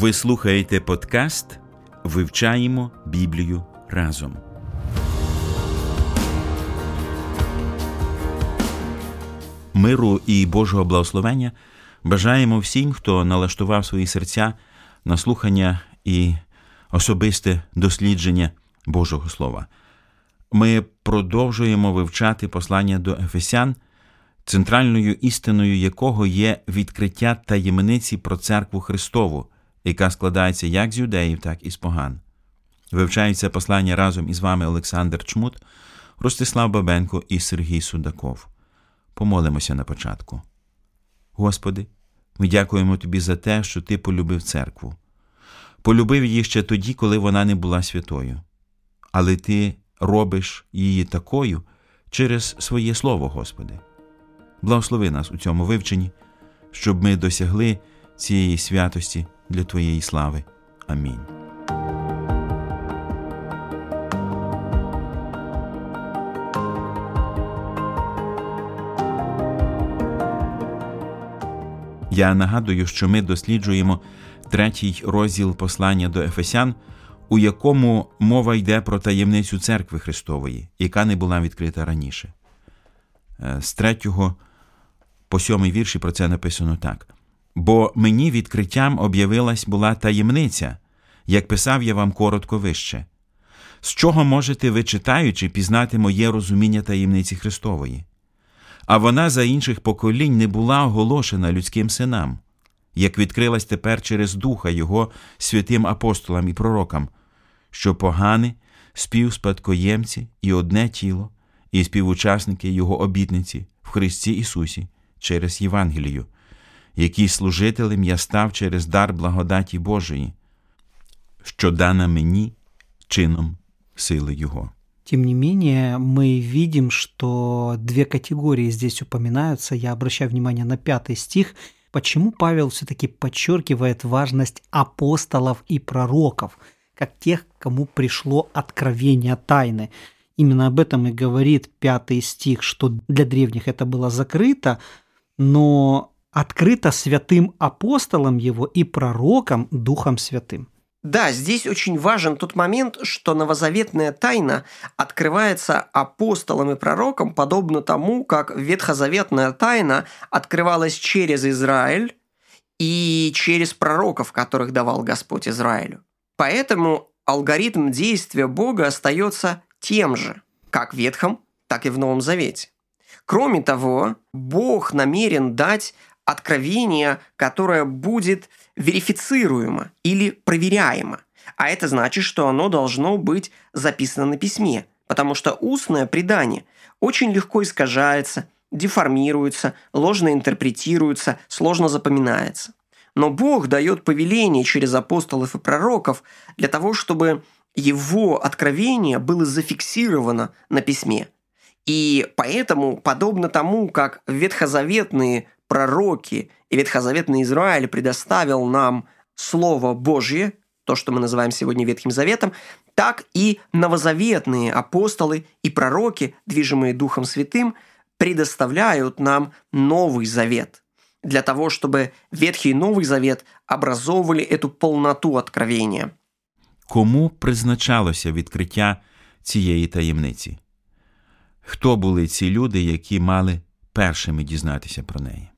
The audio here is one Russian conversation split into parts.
Ви слухаєте подкаст Вивчаємо Біблію разом. Миру і Божого благословення бажаємо всім, хто налаштував свої серця на слухання і особисте дослідження Божого Слова. Ми продовжуємо вивчати послання до Ефесян, центральною істиною якого є відкриття таємниці про церкву Христову, яка складається як з юдеїв, так і з поган. Вивчається послання разом із вами Олександр Чмут, Ростислав Бабенко і Сергій Судаков. Помолимося на початку. Господи, ми дякуємо Тобі за те, що Ти полюбив церкву. Полюбив її ще тоді, коли вона не була святою. Але Ти робиш її такою через своє Слово, Господи. Благослови нас у цьому вивченні, щоб ми досягли цієї святості для Твоєї слави. Амінь. Я нагадую, що ми досліджуємо третій розділ послання до Ефесян, у якому мова йде про таємницю церкви Христової, яка не була відкрита раніше. Е, з третього по сьомий вірші про це написано так. Бо мені відкриттям об'явилась була таємниця, як писав я вам коротко вище. З чого можете ви, читаючи, пізнати моє розуміння таємниці Христової? а вона за інших поколінь не була оголошена людським синам, як відкрилась тепер через Духа Його святим апостолам і пророкам, що погани, співспадкоємці і одне тіло, і співучасники Його обітниці в Христі Ісусі через Євангелію, який служителем я став через дар благодаті Божої, що дана мені чином сили Його. Тем не менее, мы видим, что две категории здесь упоминаются. Я обращаю внимание на пятый стих. Почему Павел все-таки подчеркивает важность апостолов и пророков, как тех, кому пришло откровение тайны? Именно об этом и говорит пятый стих, что для древних это было закрыто, но открыто святым апостолом его и пророком Духом Святым. Да, здесь очень важен тот момент, что новозаветная тайна открывается апостолом и пророком, подобно тому, как ветхозаветная тайна открывалась через Израиль и через пророков, которых давал Господь Израилю. Поэтому алгоритм действия Бога остается тем же, как в Ветхом, так и в Новом Завете. Кроме того, Бог намерен дать откровение, которое будет верифицируемо или проверяемо. А это значит, что оно должно быть записано на письме, потому что устное предание очень легко искажается, деформируется, ложно интерпретируется, сложно запоминается. Но Бог дает повеление через апостолов и пророков для того, чтобы его откровение было зафиксировано на письме. И поэтому, подобно тому, как ветхозаветные пророки и Ветхозаветный Израиль предоставил нам Слово Божье, то, что мы называем сегодня Ветхим Заветом, так и новозаветные апостолы и пророки, движимые Духом Святым, предоставляют нам Новый Завет для того, чтобы Ветхий и Новый Завет образовывали эту полноту откровения. Кому призначалося відкриття цієї таємниці? Хто були ці люди, які мали першими дізнатися про неї?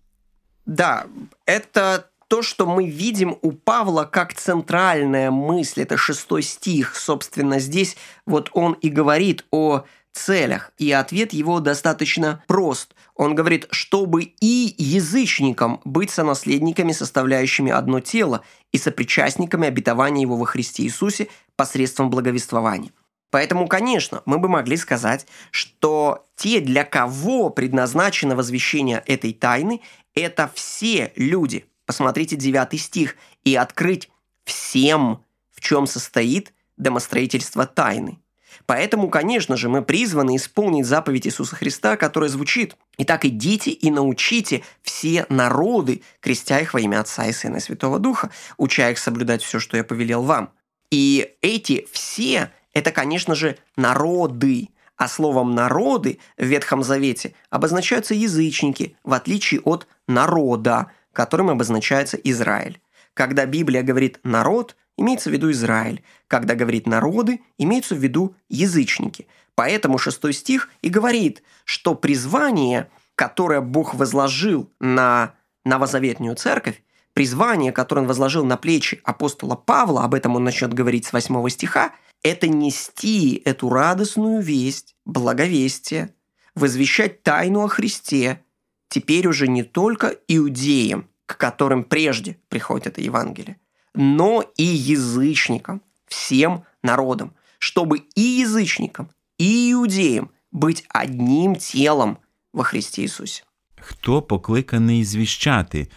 Да, это то, что мы видим у Павла как центральная мысль, это шестой стих, собственно, здесь вот он и говорит о целях, и ответ его достаточно прост. Он говорит, чтобы и язычникам быть сонаследниками, составляющими одно тело, и сопричастниками обетования его во Христе Иисусе посредством благовествования. Поэтому, конечно, мы бы могли сказать, что те, для кого предназначено возвещение этой тайны, это все люди. Посмотрите 9 стих. «И открыть всем, в чем состоит домостроительство тайны». Поэтому, конечно же, мы призваны исполнить заповедь Иисуса Христа, которая звучит «Итак, идите и научите все народы, крестя их во имя Отца и Сына и Святого Духа, уча их соблюдать все, что я повелел вам». И эти все – это, конечно же, народы, а словом «народы» в Ветхом Завете обозначаются язычники, в отличие от народа, которым обозначается Израиль. Когда Библия говорит «народ», имеется в виду Израиль. Когда говорит «народы», имеются в виду язычники. Поэтому шестой стих и говорит, что призвание, которое Бог возложил на новозаветную церковь, призвание, которое он возложил на плечи апостола Павла, об этом он начнет говорить с 8 стиха, это нести эту радостную весть, благовестие, возвещать тайну о Христе, теперь уже не только иудеям, к которым прежде приходит это Евангелие, но и язычникам, всем народам, чтобы и язычникам, и иудеям быть одним телом во Христі Ісусі. Хто покликаний звіщати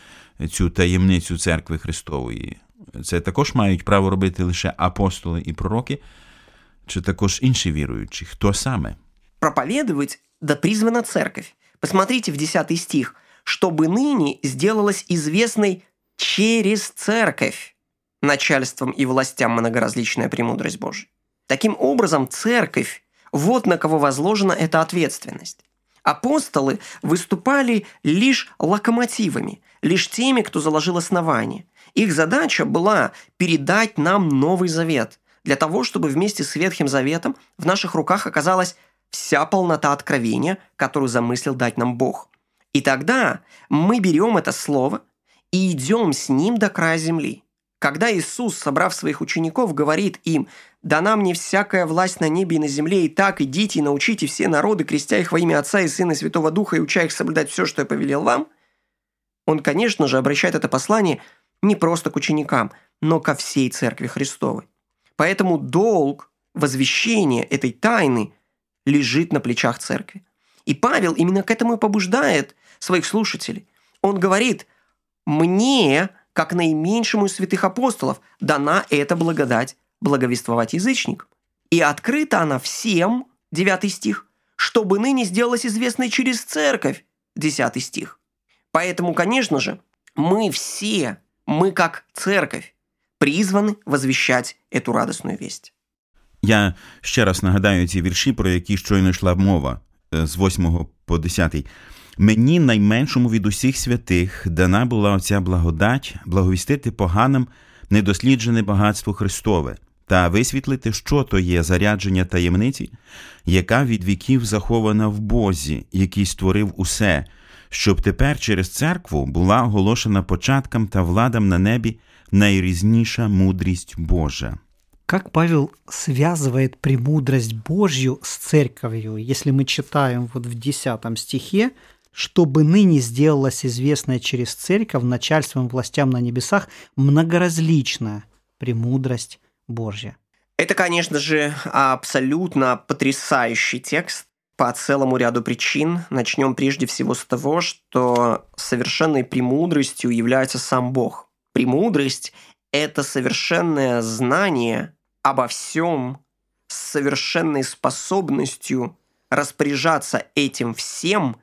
цю таємницю церкви Христової? Це також мають право робити лише апостоли і пророки, чи також інші віруючі? Хто саме? Проповедовать да призвана церковь. Посмотрите в 10 стих. «Чтобы ныне сделалась известной через церковь начальством и властям многоразличная премудрость Божия». Таким образом, церковь – вот на кого возложена эта ответственность. Апостолы выступали лишь локомотивами, лишь теми, кто заложил основание. их задача была передать нам Новый Завет, для того, чтобы вместе с Ветхим Заветом в наших руках оказалась вся полнота откровения, которую замыслил дать нам Бог. И тогда мы берем это слово и идем с ним до края земли. Когда Иисус, собрав своих учеников, говорит им «Дана мне всякая власть на небе и на земле, и так идите и научите все народы, крестя их во имя Отца и Сына и Святого Духа, и уча их соблюдать все, что я повелел вам», он, конечно же, обращает это послание не просто к ученикам, но ко всей Церкви Христовой. Поэтому долг возвещения этой тайны лежит на плечах церкви. И Павел именно к этому и побуждает своих слушателей. Он говорит, мне, как наименьшему из святых апостолов, дана эта благодать благовествовать язычникам. И открыта она всем, 9 стих, чтобы ныне сделалась известной через церковь, 10 стих. Поэтому, конечно же, мы все, мы как церковь, призваны возвещать эту радостную весть. Я ще раз нагадаю ці вірші, про які щойно йшла мова з 8 по 10. Мені, найменшому від усіх святих, дана була оця благодать благовістити поганим недосліджене багатство Христове та висвітлити, що то є зарядження таємниці, яка від віків захована в Бозі, який створив усе, Щоб тепер через церкву була оголошена початкам та владам на небі наирезниша мудрость Божия. Как Павел связывает премудрость Божью с церковью, если мы читаем вот в 10 стихе, чтобы ныне сделалась известная через церковь начальством властям на небесах многоразличная премудрость Божья. Это, конечно же, абсолютно потрясающий текст по целому ряду причин. Начнем прежде всего с того, что совершенной премудростью является сам Бог – Премудрость – это совершенное знание обо всем с совершенной способностью распоряжаться этим всем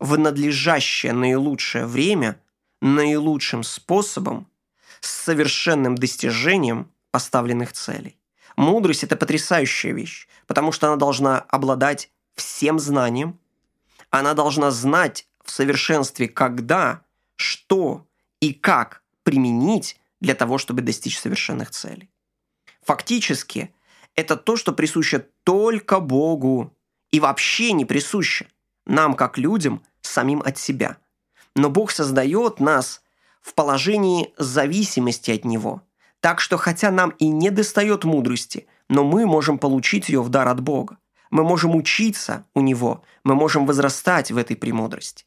в надлежащее наилучшее время, наилучшим способом, с совершенным достижением поставленных целей. Мудрость – это потрясающая вещь, потому что она должна обладать всем знанием, она должна знать в совершенстве, когда, что и как применить для того, чтобы достичь совершенных целей. Фактически, это то, что присуще только Богу и вообще не присуще нам, как людям, самим от себя. Но Бог создает нас в положении зависимости от Него. Так что хотя нам и не достает мудрости, но мы можем получить ее в дар от Бога. Мы можем учиться у Него, мы можем возрастать в этой премудрости.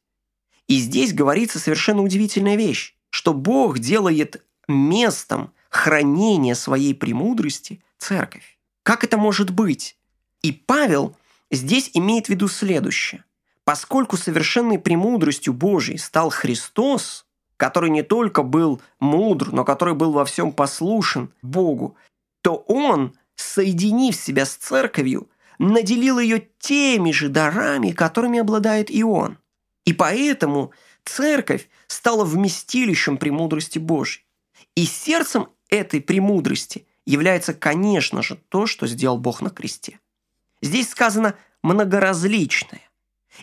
И здесь говорится совершенно удивительная вещь что Бог делает местом хранения своей премудрости церковь. Как это может быть? И Павел здесь имеет в виду следующее. Поскольку совершенной премудростью Божией стал Христос, который не только был мудр, но который был во всем послушен Богу, то Он, соединив себя с церковью, наделил ее теми же дарами, которыми обладает и Он. И поэтому церковь стала вместилищем премудрости Божьей. И сердцем этой премудрости является, конечно же, то, что сделал Бог на кресте. Здесь сказано «многоразличное».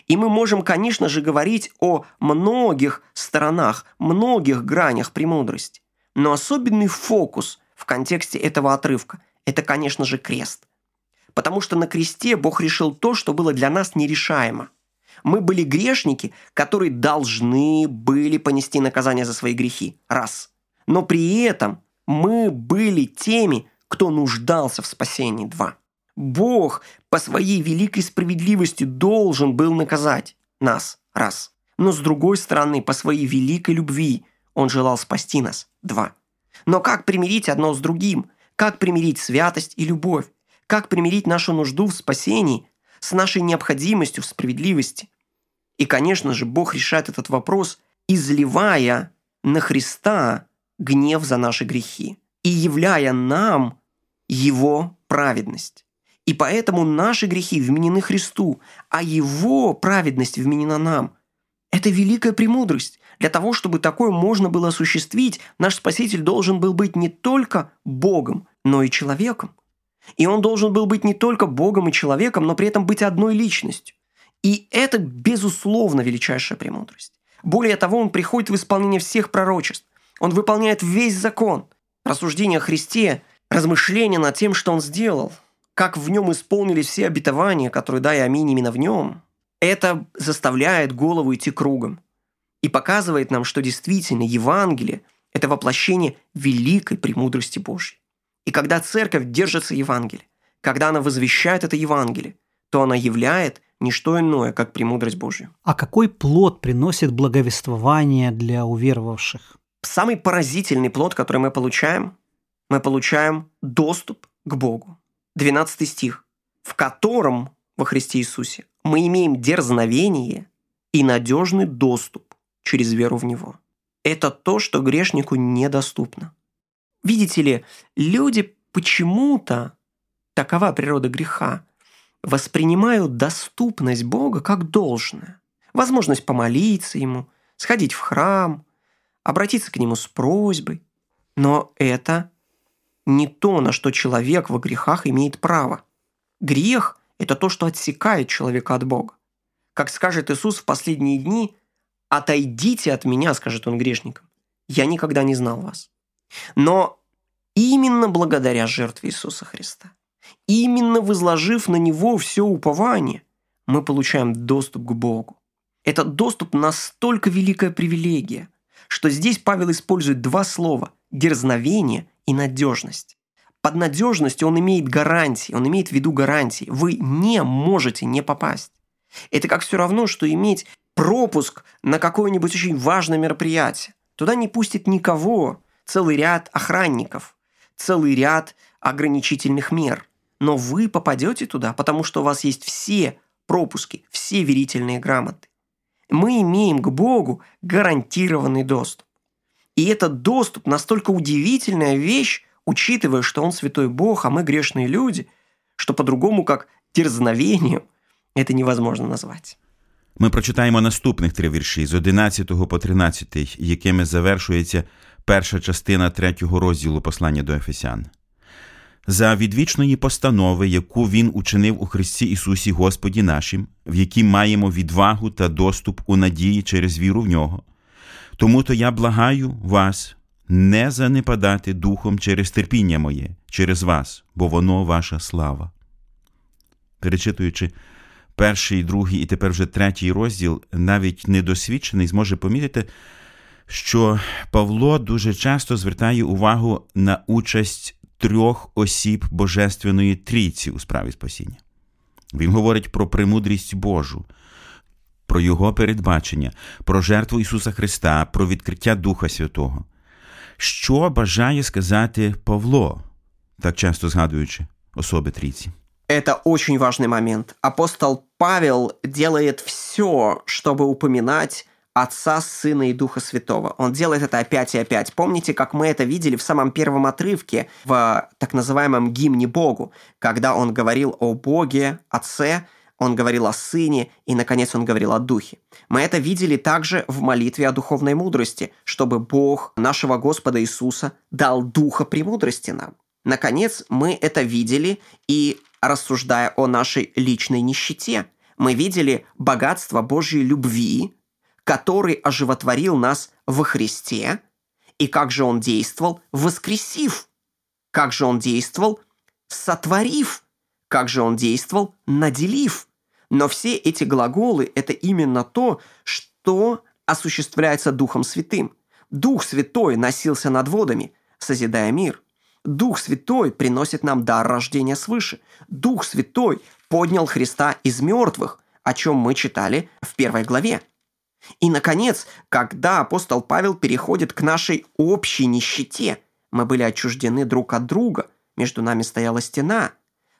И мы можем, конечно же, говорить о многих сторонах, многих гранях премудрости. Но особенный фокус в контексте этого отрывка – это, конечно же, крест. Потому что на кресте Бог решил то, что было для нас нерешаемо. Мы были грешники, которые должны были понести наказание за свои грехи. Раз. Но при этом мы были теми, кто нуждался в спасении. Два. Бог по своей великой справедливости должен был наказать нас. Раз. Но с другой стороны, по своей великой любви Он желал спасти нас. Два. Но как примирить одно с другим? Как примирить святость и любовь? Как примирить нашу нужду в спасении с нашей необходимостью в справедливости? И, конечно же, Бог решает этот вопрос, изливая на Христа гнев за наши грехи и являя нам Его праведность. И поэтому наши грехи вменены Христу, а Его праведность вменена нам. Это великая премудрость. Для того, чтобы такое можно было осуществить, наш Спаситель должен был быть не только Богом, но и человеком. И он должен был быть не только Богом и человеком, но при этом быть одной личностью. И это, безусловно, величайшая премудрость. Более того, он приходит в исполнение всех пророчеств. Он выполняет весь закон. Рассуждение о Христе, размышления над тем, что он сделал, как в нем исполнились все обетования, которые да и аминь именно в нем, это заставляет голову идти кругом и показывает нам, что действительно Евангелие – это воплощение великой премудрости Божьей. И когда церковь держится Евангелия, когда она возвещает это Евангелие, то она являет не что иное, как премудрость Божью. А какой плод приносит благовествование для уверовавших? Самый поразительный плод, который мы получаем, мы получаем доступ к Богу. 12 стих, в котором во Христе Иисусе мы имеем дерзновение и надежный доступ через веру в Него. Это то, что грешнику недоступно. Видите ли, люди почему-то, такова природа греха, воспринимают доступность Бога как должное. Возможность помолиться Ему, сходить в храм, обратиться к Нему с просьбой. Но это не то, на что человек во грехах имеет право. Грех – это то, что отсекает человека от Бога. Как скажет Иисус в последние дни, «Отойдите от меня», – скажет он грешникам, – «я никогда не знал вас». Но именно благодаря жертве Иисуса Христа, именно возложив на Него все упование, мы получаем доступ к Богу. Этот доступ настолько великая привилегия, что здесь Павел использует два слова – дерзновение и надежность. Под надежностью он имеет гарантии, он имеет в виду гарантии. Вы не можете не попасть. Это как все равно, что иметь пропуск на какое-нибудь очень важное мероприятие. Туда не пустит никого, целый ряд охранников, целый ряд ограничительных мер. Но вы попадете туда, потому что у вас есть все пропуски, все верительные грамоты. Мы имеем к Богу гарантированный доступ. И этот доступ настолько удивительная вещь, учитывая, что он святой Бог, а мы грешные люди, що по-другому, як дерзновенням, це невозможно назвати. Ми прочитаємо наступних три вірші з 11 по 13, якими завершується перша частина третього розділу послання до Ефесян. За відвічної постанови, яку Він учинив у Христі Ісусі Господі нашим, в якій маємо відвагу та доступ у надії через віру в нього. Тому то я благаю вас не занепадати духом через терпіння моє, через вас, бо воно ваша слава. Перечитуючи перший, другий і тепер вже третій розділ, навіть недосвідчений зможе помітити, що Павло дуже часто звертає увагу на участь трьох осіб Божественної трійці у справі спасіння. Він говорить про премудрість Божу, про Його передбачення, про жертву Ісуса Христа, про відкриття Духа Святого. Що бажає сказати Павло, так часто згадуючи особи трійці? Это очень важный момент. Апостол Павел делает все, чтобы упоминать Отца, Сына и Духа Святого. Он делает это опять и опять. Помните, как мы это видели в самом первом отрывке в так называемом гимне Богу, когда он говорил о Боге, Отце, он говорил о Сыне и, наконец, он говорил о Духе. Мы это видели также в молитве о духовной мудрости, чтобы Бог нашего Господа Иисуса дал Духа премудрости нам. Наконец, мы это видели и рассуждая о нашей личной нищете. Мы видели богатство Божьей любви, который оживотворил нас во Христе, и как же Он действовал, воскресив, как же Он действовал, сотворив, как же Он действовал, наделив. Но все эти глаголы – это именно то, что осуществляется Духом Святым. Дух Святой носился над водами, созидая мир. Дух Святой приносит нам дар рождения свыше. Дух Святой поднял Христа из мертвых, о чем мы читали в первой главе. И, наконец, когда апостол Павел переходит к нашей общей нищете, мы были отчуждены друг от друга, между нами стояла стена,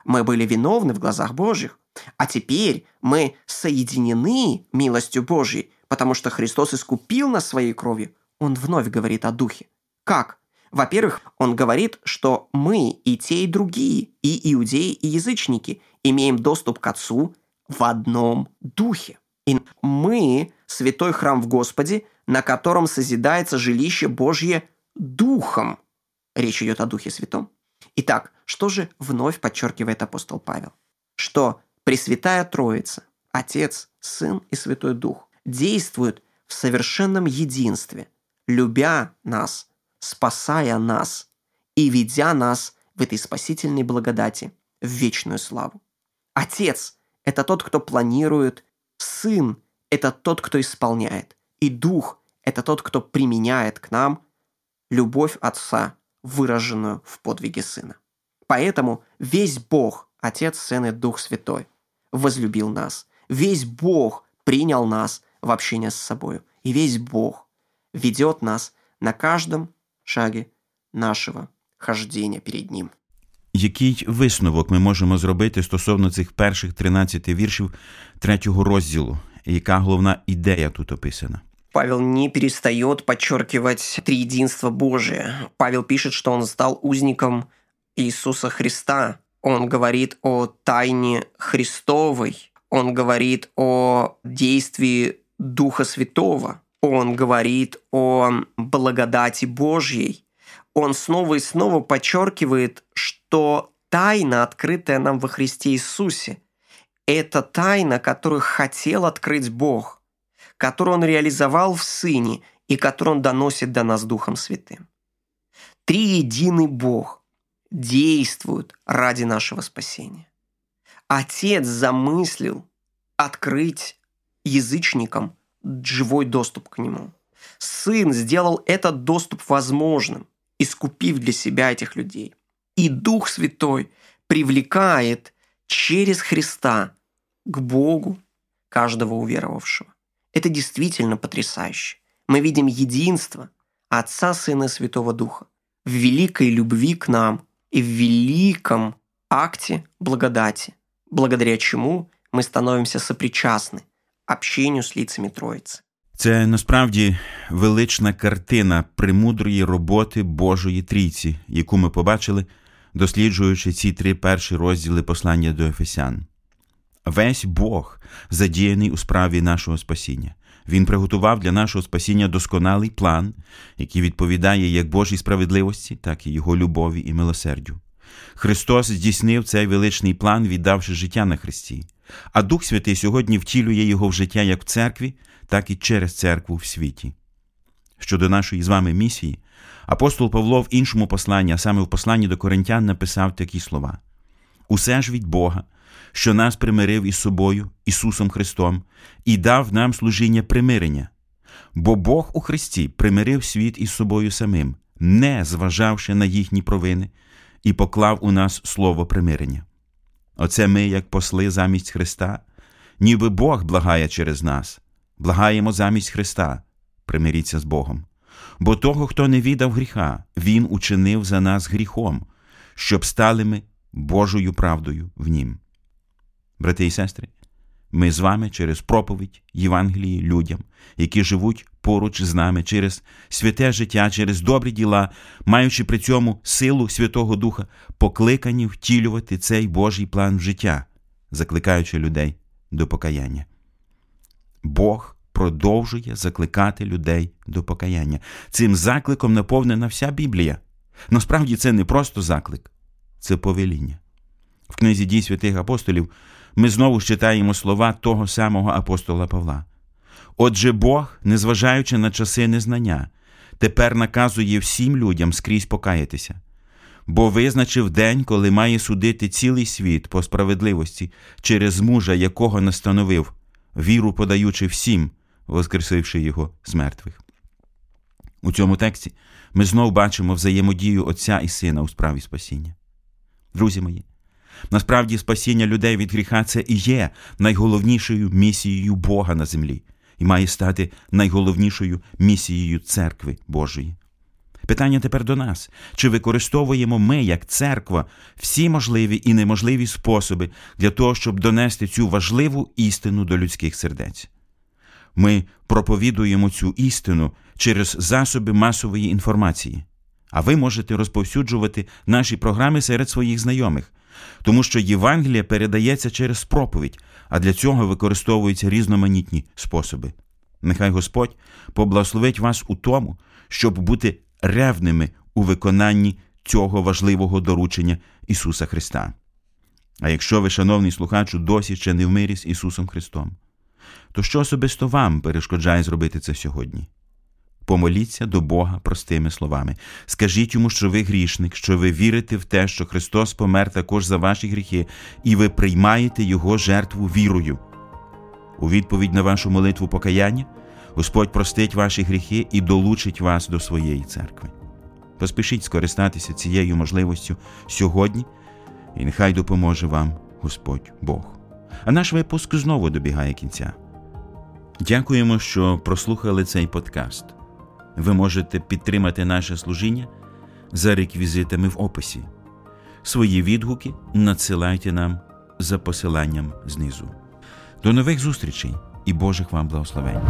мы были виновны в глазах Божьих, а теперь мы соединены милостью Божьей, потому что Христос искупил нас своей кровью. Он вновь говорит о Духе. Как? Во-первых, он говорит, что мы и те, и другие, и иудеи, и язычники, имеем доступ к Отцу в одном Духе. И мы – святой храм в Господе, на котором созидается жилище Божье Духом. Речь идет о Духе Святом. Итак, что же вновь подчеркивает апостол Павел? Что Пресвятая Троица, Отец, Сын и Святой Дух действуют в совершенном единстве, любя нас, спасая нас и ведя нас в этой спасительной благодати в вечную славу. Отец – это тот, кто планирует Сын – это тот, кто исполняет. И Дух – это тот, кто применяет к нам любовь Отца, выраженную в подвиге Сына. Поэтому весь Бог, Отец, Сын и Дух Святой, возлюбил нас. Весь Бог принял нас в общение с собой. И весь Бог ведет нас на каждом шаге нашего хождения перед Ним. Який висновок ми можемо зробити стосовно цих перших 13 віршів третього розділу? Яка головна ідея тут описана? Павел не перестает подчеркивать триединство Божие. Павел пишет, что он стал узником Иисуса Христа. Он говорит о тайне Христовой. Он говорит о действии Духа Святого. Он говорит о благодати Божьей. Он снова и снова подчеркивает, что тайна, открытая нам во Христе Иисусе, это тайна, которую хотел открыть Бог, которую Он реализовал в Сыне и которую Он доносит до нас Духом Святым. Триединый Бог действует ради нашего спасения. Отец замыслил открыть язычникам живой доступ к Нему. Сын сделал этот доступ возможным, искупив для себя этих людей – и Дух Святой привлекает через Христа к Богу каждого уверовавшего. Это действительно потрясающе. Мы видим единство Отца, Сына и Святого Духа в великой любви к нам и в великом акте благодати, благодаря чему мы становимся сопричастны общению с лицами Троицы. Це насправді велична картина премудрої роботи Божої трійці, яку ми побачили досліджуючи ці три перші розділи послання до Ефесян. Весь Бог задіяний у справі нашого спасіння. Він приготував для нашого спасіння досконалий план, який відповідає як Божій справедливості, так і Його любові і милосердю. Христос здійснив цей величний план, віддавши життя на Христі, а Дух Святий сьогодні втілює його в життя як в церкві, так і через церкву в світі. Щодо нашої з вами місії, Апостол Павло в іншому посланні, а саме в посланні до Коринтян, написав такі слова: Усе ж від Бога, що нас примирив із собою, Ісусом Христом, і дав нам служіння примирення. Бо Бог у Христі примирив світ із собою самим, не зважавши на їхні провини, і поклав у нас слово примирення. Оце ми, як посли замість Христа, ніби Бог благає через нас, благаємо замість Христа, примиріться з Богом. Бо того, хто не віддав гріха, Він учинив за нас гріхом, щоб стали ми Божою правдою в нім. Брати і сестри, ми з вами через проповідь Євангелії людям, які живуть поруч з нами через святе життя, через добрі діла, маючи при цьому силу Святого Духа, покликані втілювати цей Божий план в життя, закликаючи людей до покаяння. Бог продовжує закликати людей до покаяння. Цим закликом наповнена вся Біблія. Насправді це не просто заклик, це повеління. В книзі дій святих апостолів ми знову читаємо слова того самого апостола Павла. Отже, Бог, незважаючи на часи незнання, тепер наказує всім людям скрізь покаятися, бо визначив день, коли має судити цілий світ по справедливості через мужа, якого настановив, віру подаючи всім, воскресивши його з мертвих. У цьому тексті ми знов бачимо взаємодію Отця і Сина у справі спасіння. Друзі мої, насправді спасіння людей від гріха це і є найголовнішою місією Бога на землі і має стати найголовнішою місією церкви Божої. Питання тепер до нас: чи використовуємо ми, як церква, всі можливі і неможливі способи для того, щоб донести цю важливу істину до людських сердець? Ми проповідуємо цю істину через засоби масової інформації, а ви можете розповсюджувати наші програми серед своїх знайомих, тому що Євангелія передається через проповідь, а для цього використовуються різноманітні способи. Нехай Господь поблагословить вас у тому, щоб бути ревними у виконанні цього важливого доручення Ісуса Христа. А якщо ви, шановний слухачу, досі ще не в мирі з Ісусом Христом, то що особисто вам перешкоджає зробити це сьогодні? Помоліться до Бога простими словами. Скажіть йому, що ви грішник, що ви вірите в те, що Христос помер також за ваші гріхи, і ви приймаєте Його жертву вірою. У відповідь на вашу молитву покаяння Господь простить ваші гріхи і долучить вас до своєї церкви. Поспішіть скористатися цією можливістю сьогодні, і нехай допоможе вам Господь Бог. А наш випуск знову добігає кінця. Дякуємо, що прослухали цей подкаст. Ви можете підтримати наше служіння за реквізитами в описі. Свої відгуки надсилайте нам за посиланням знизу. До нових зустрічей і Божих вам благословень!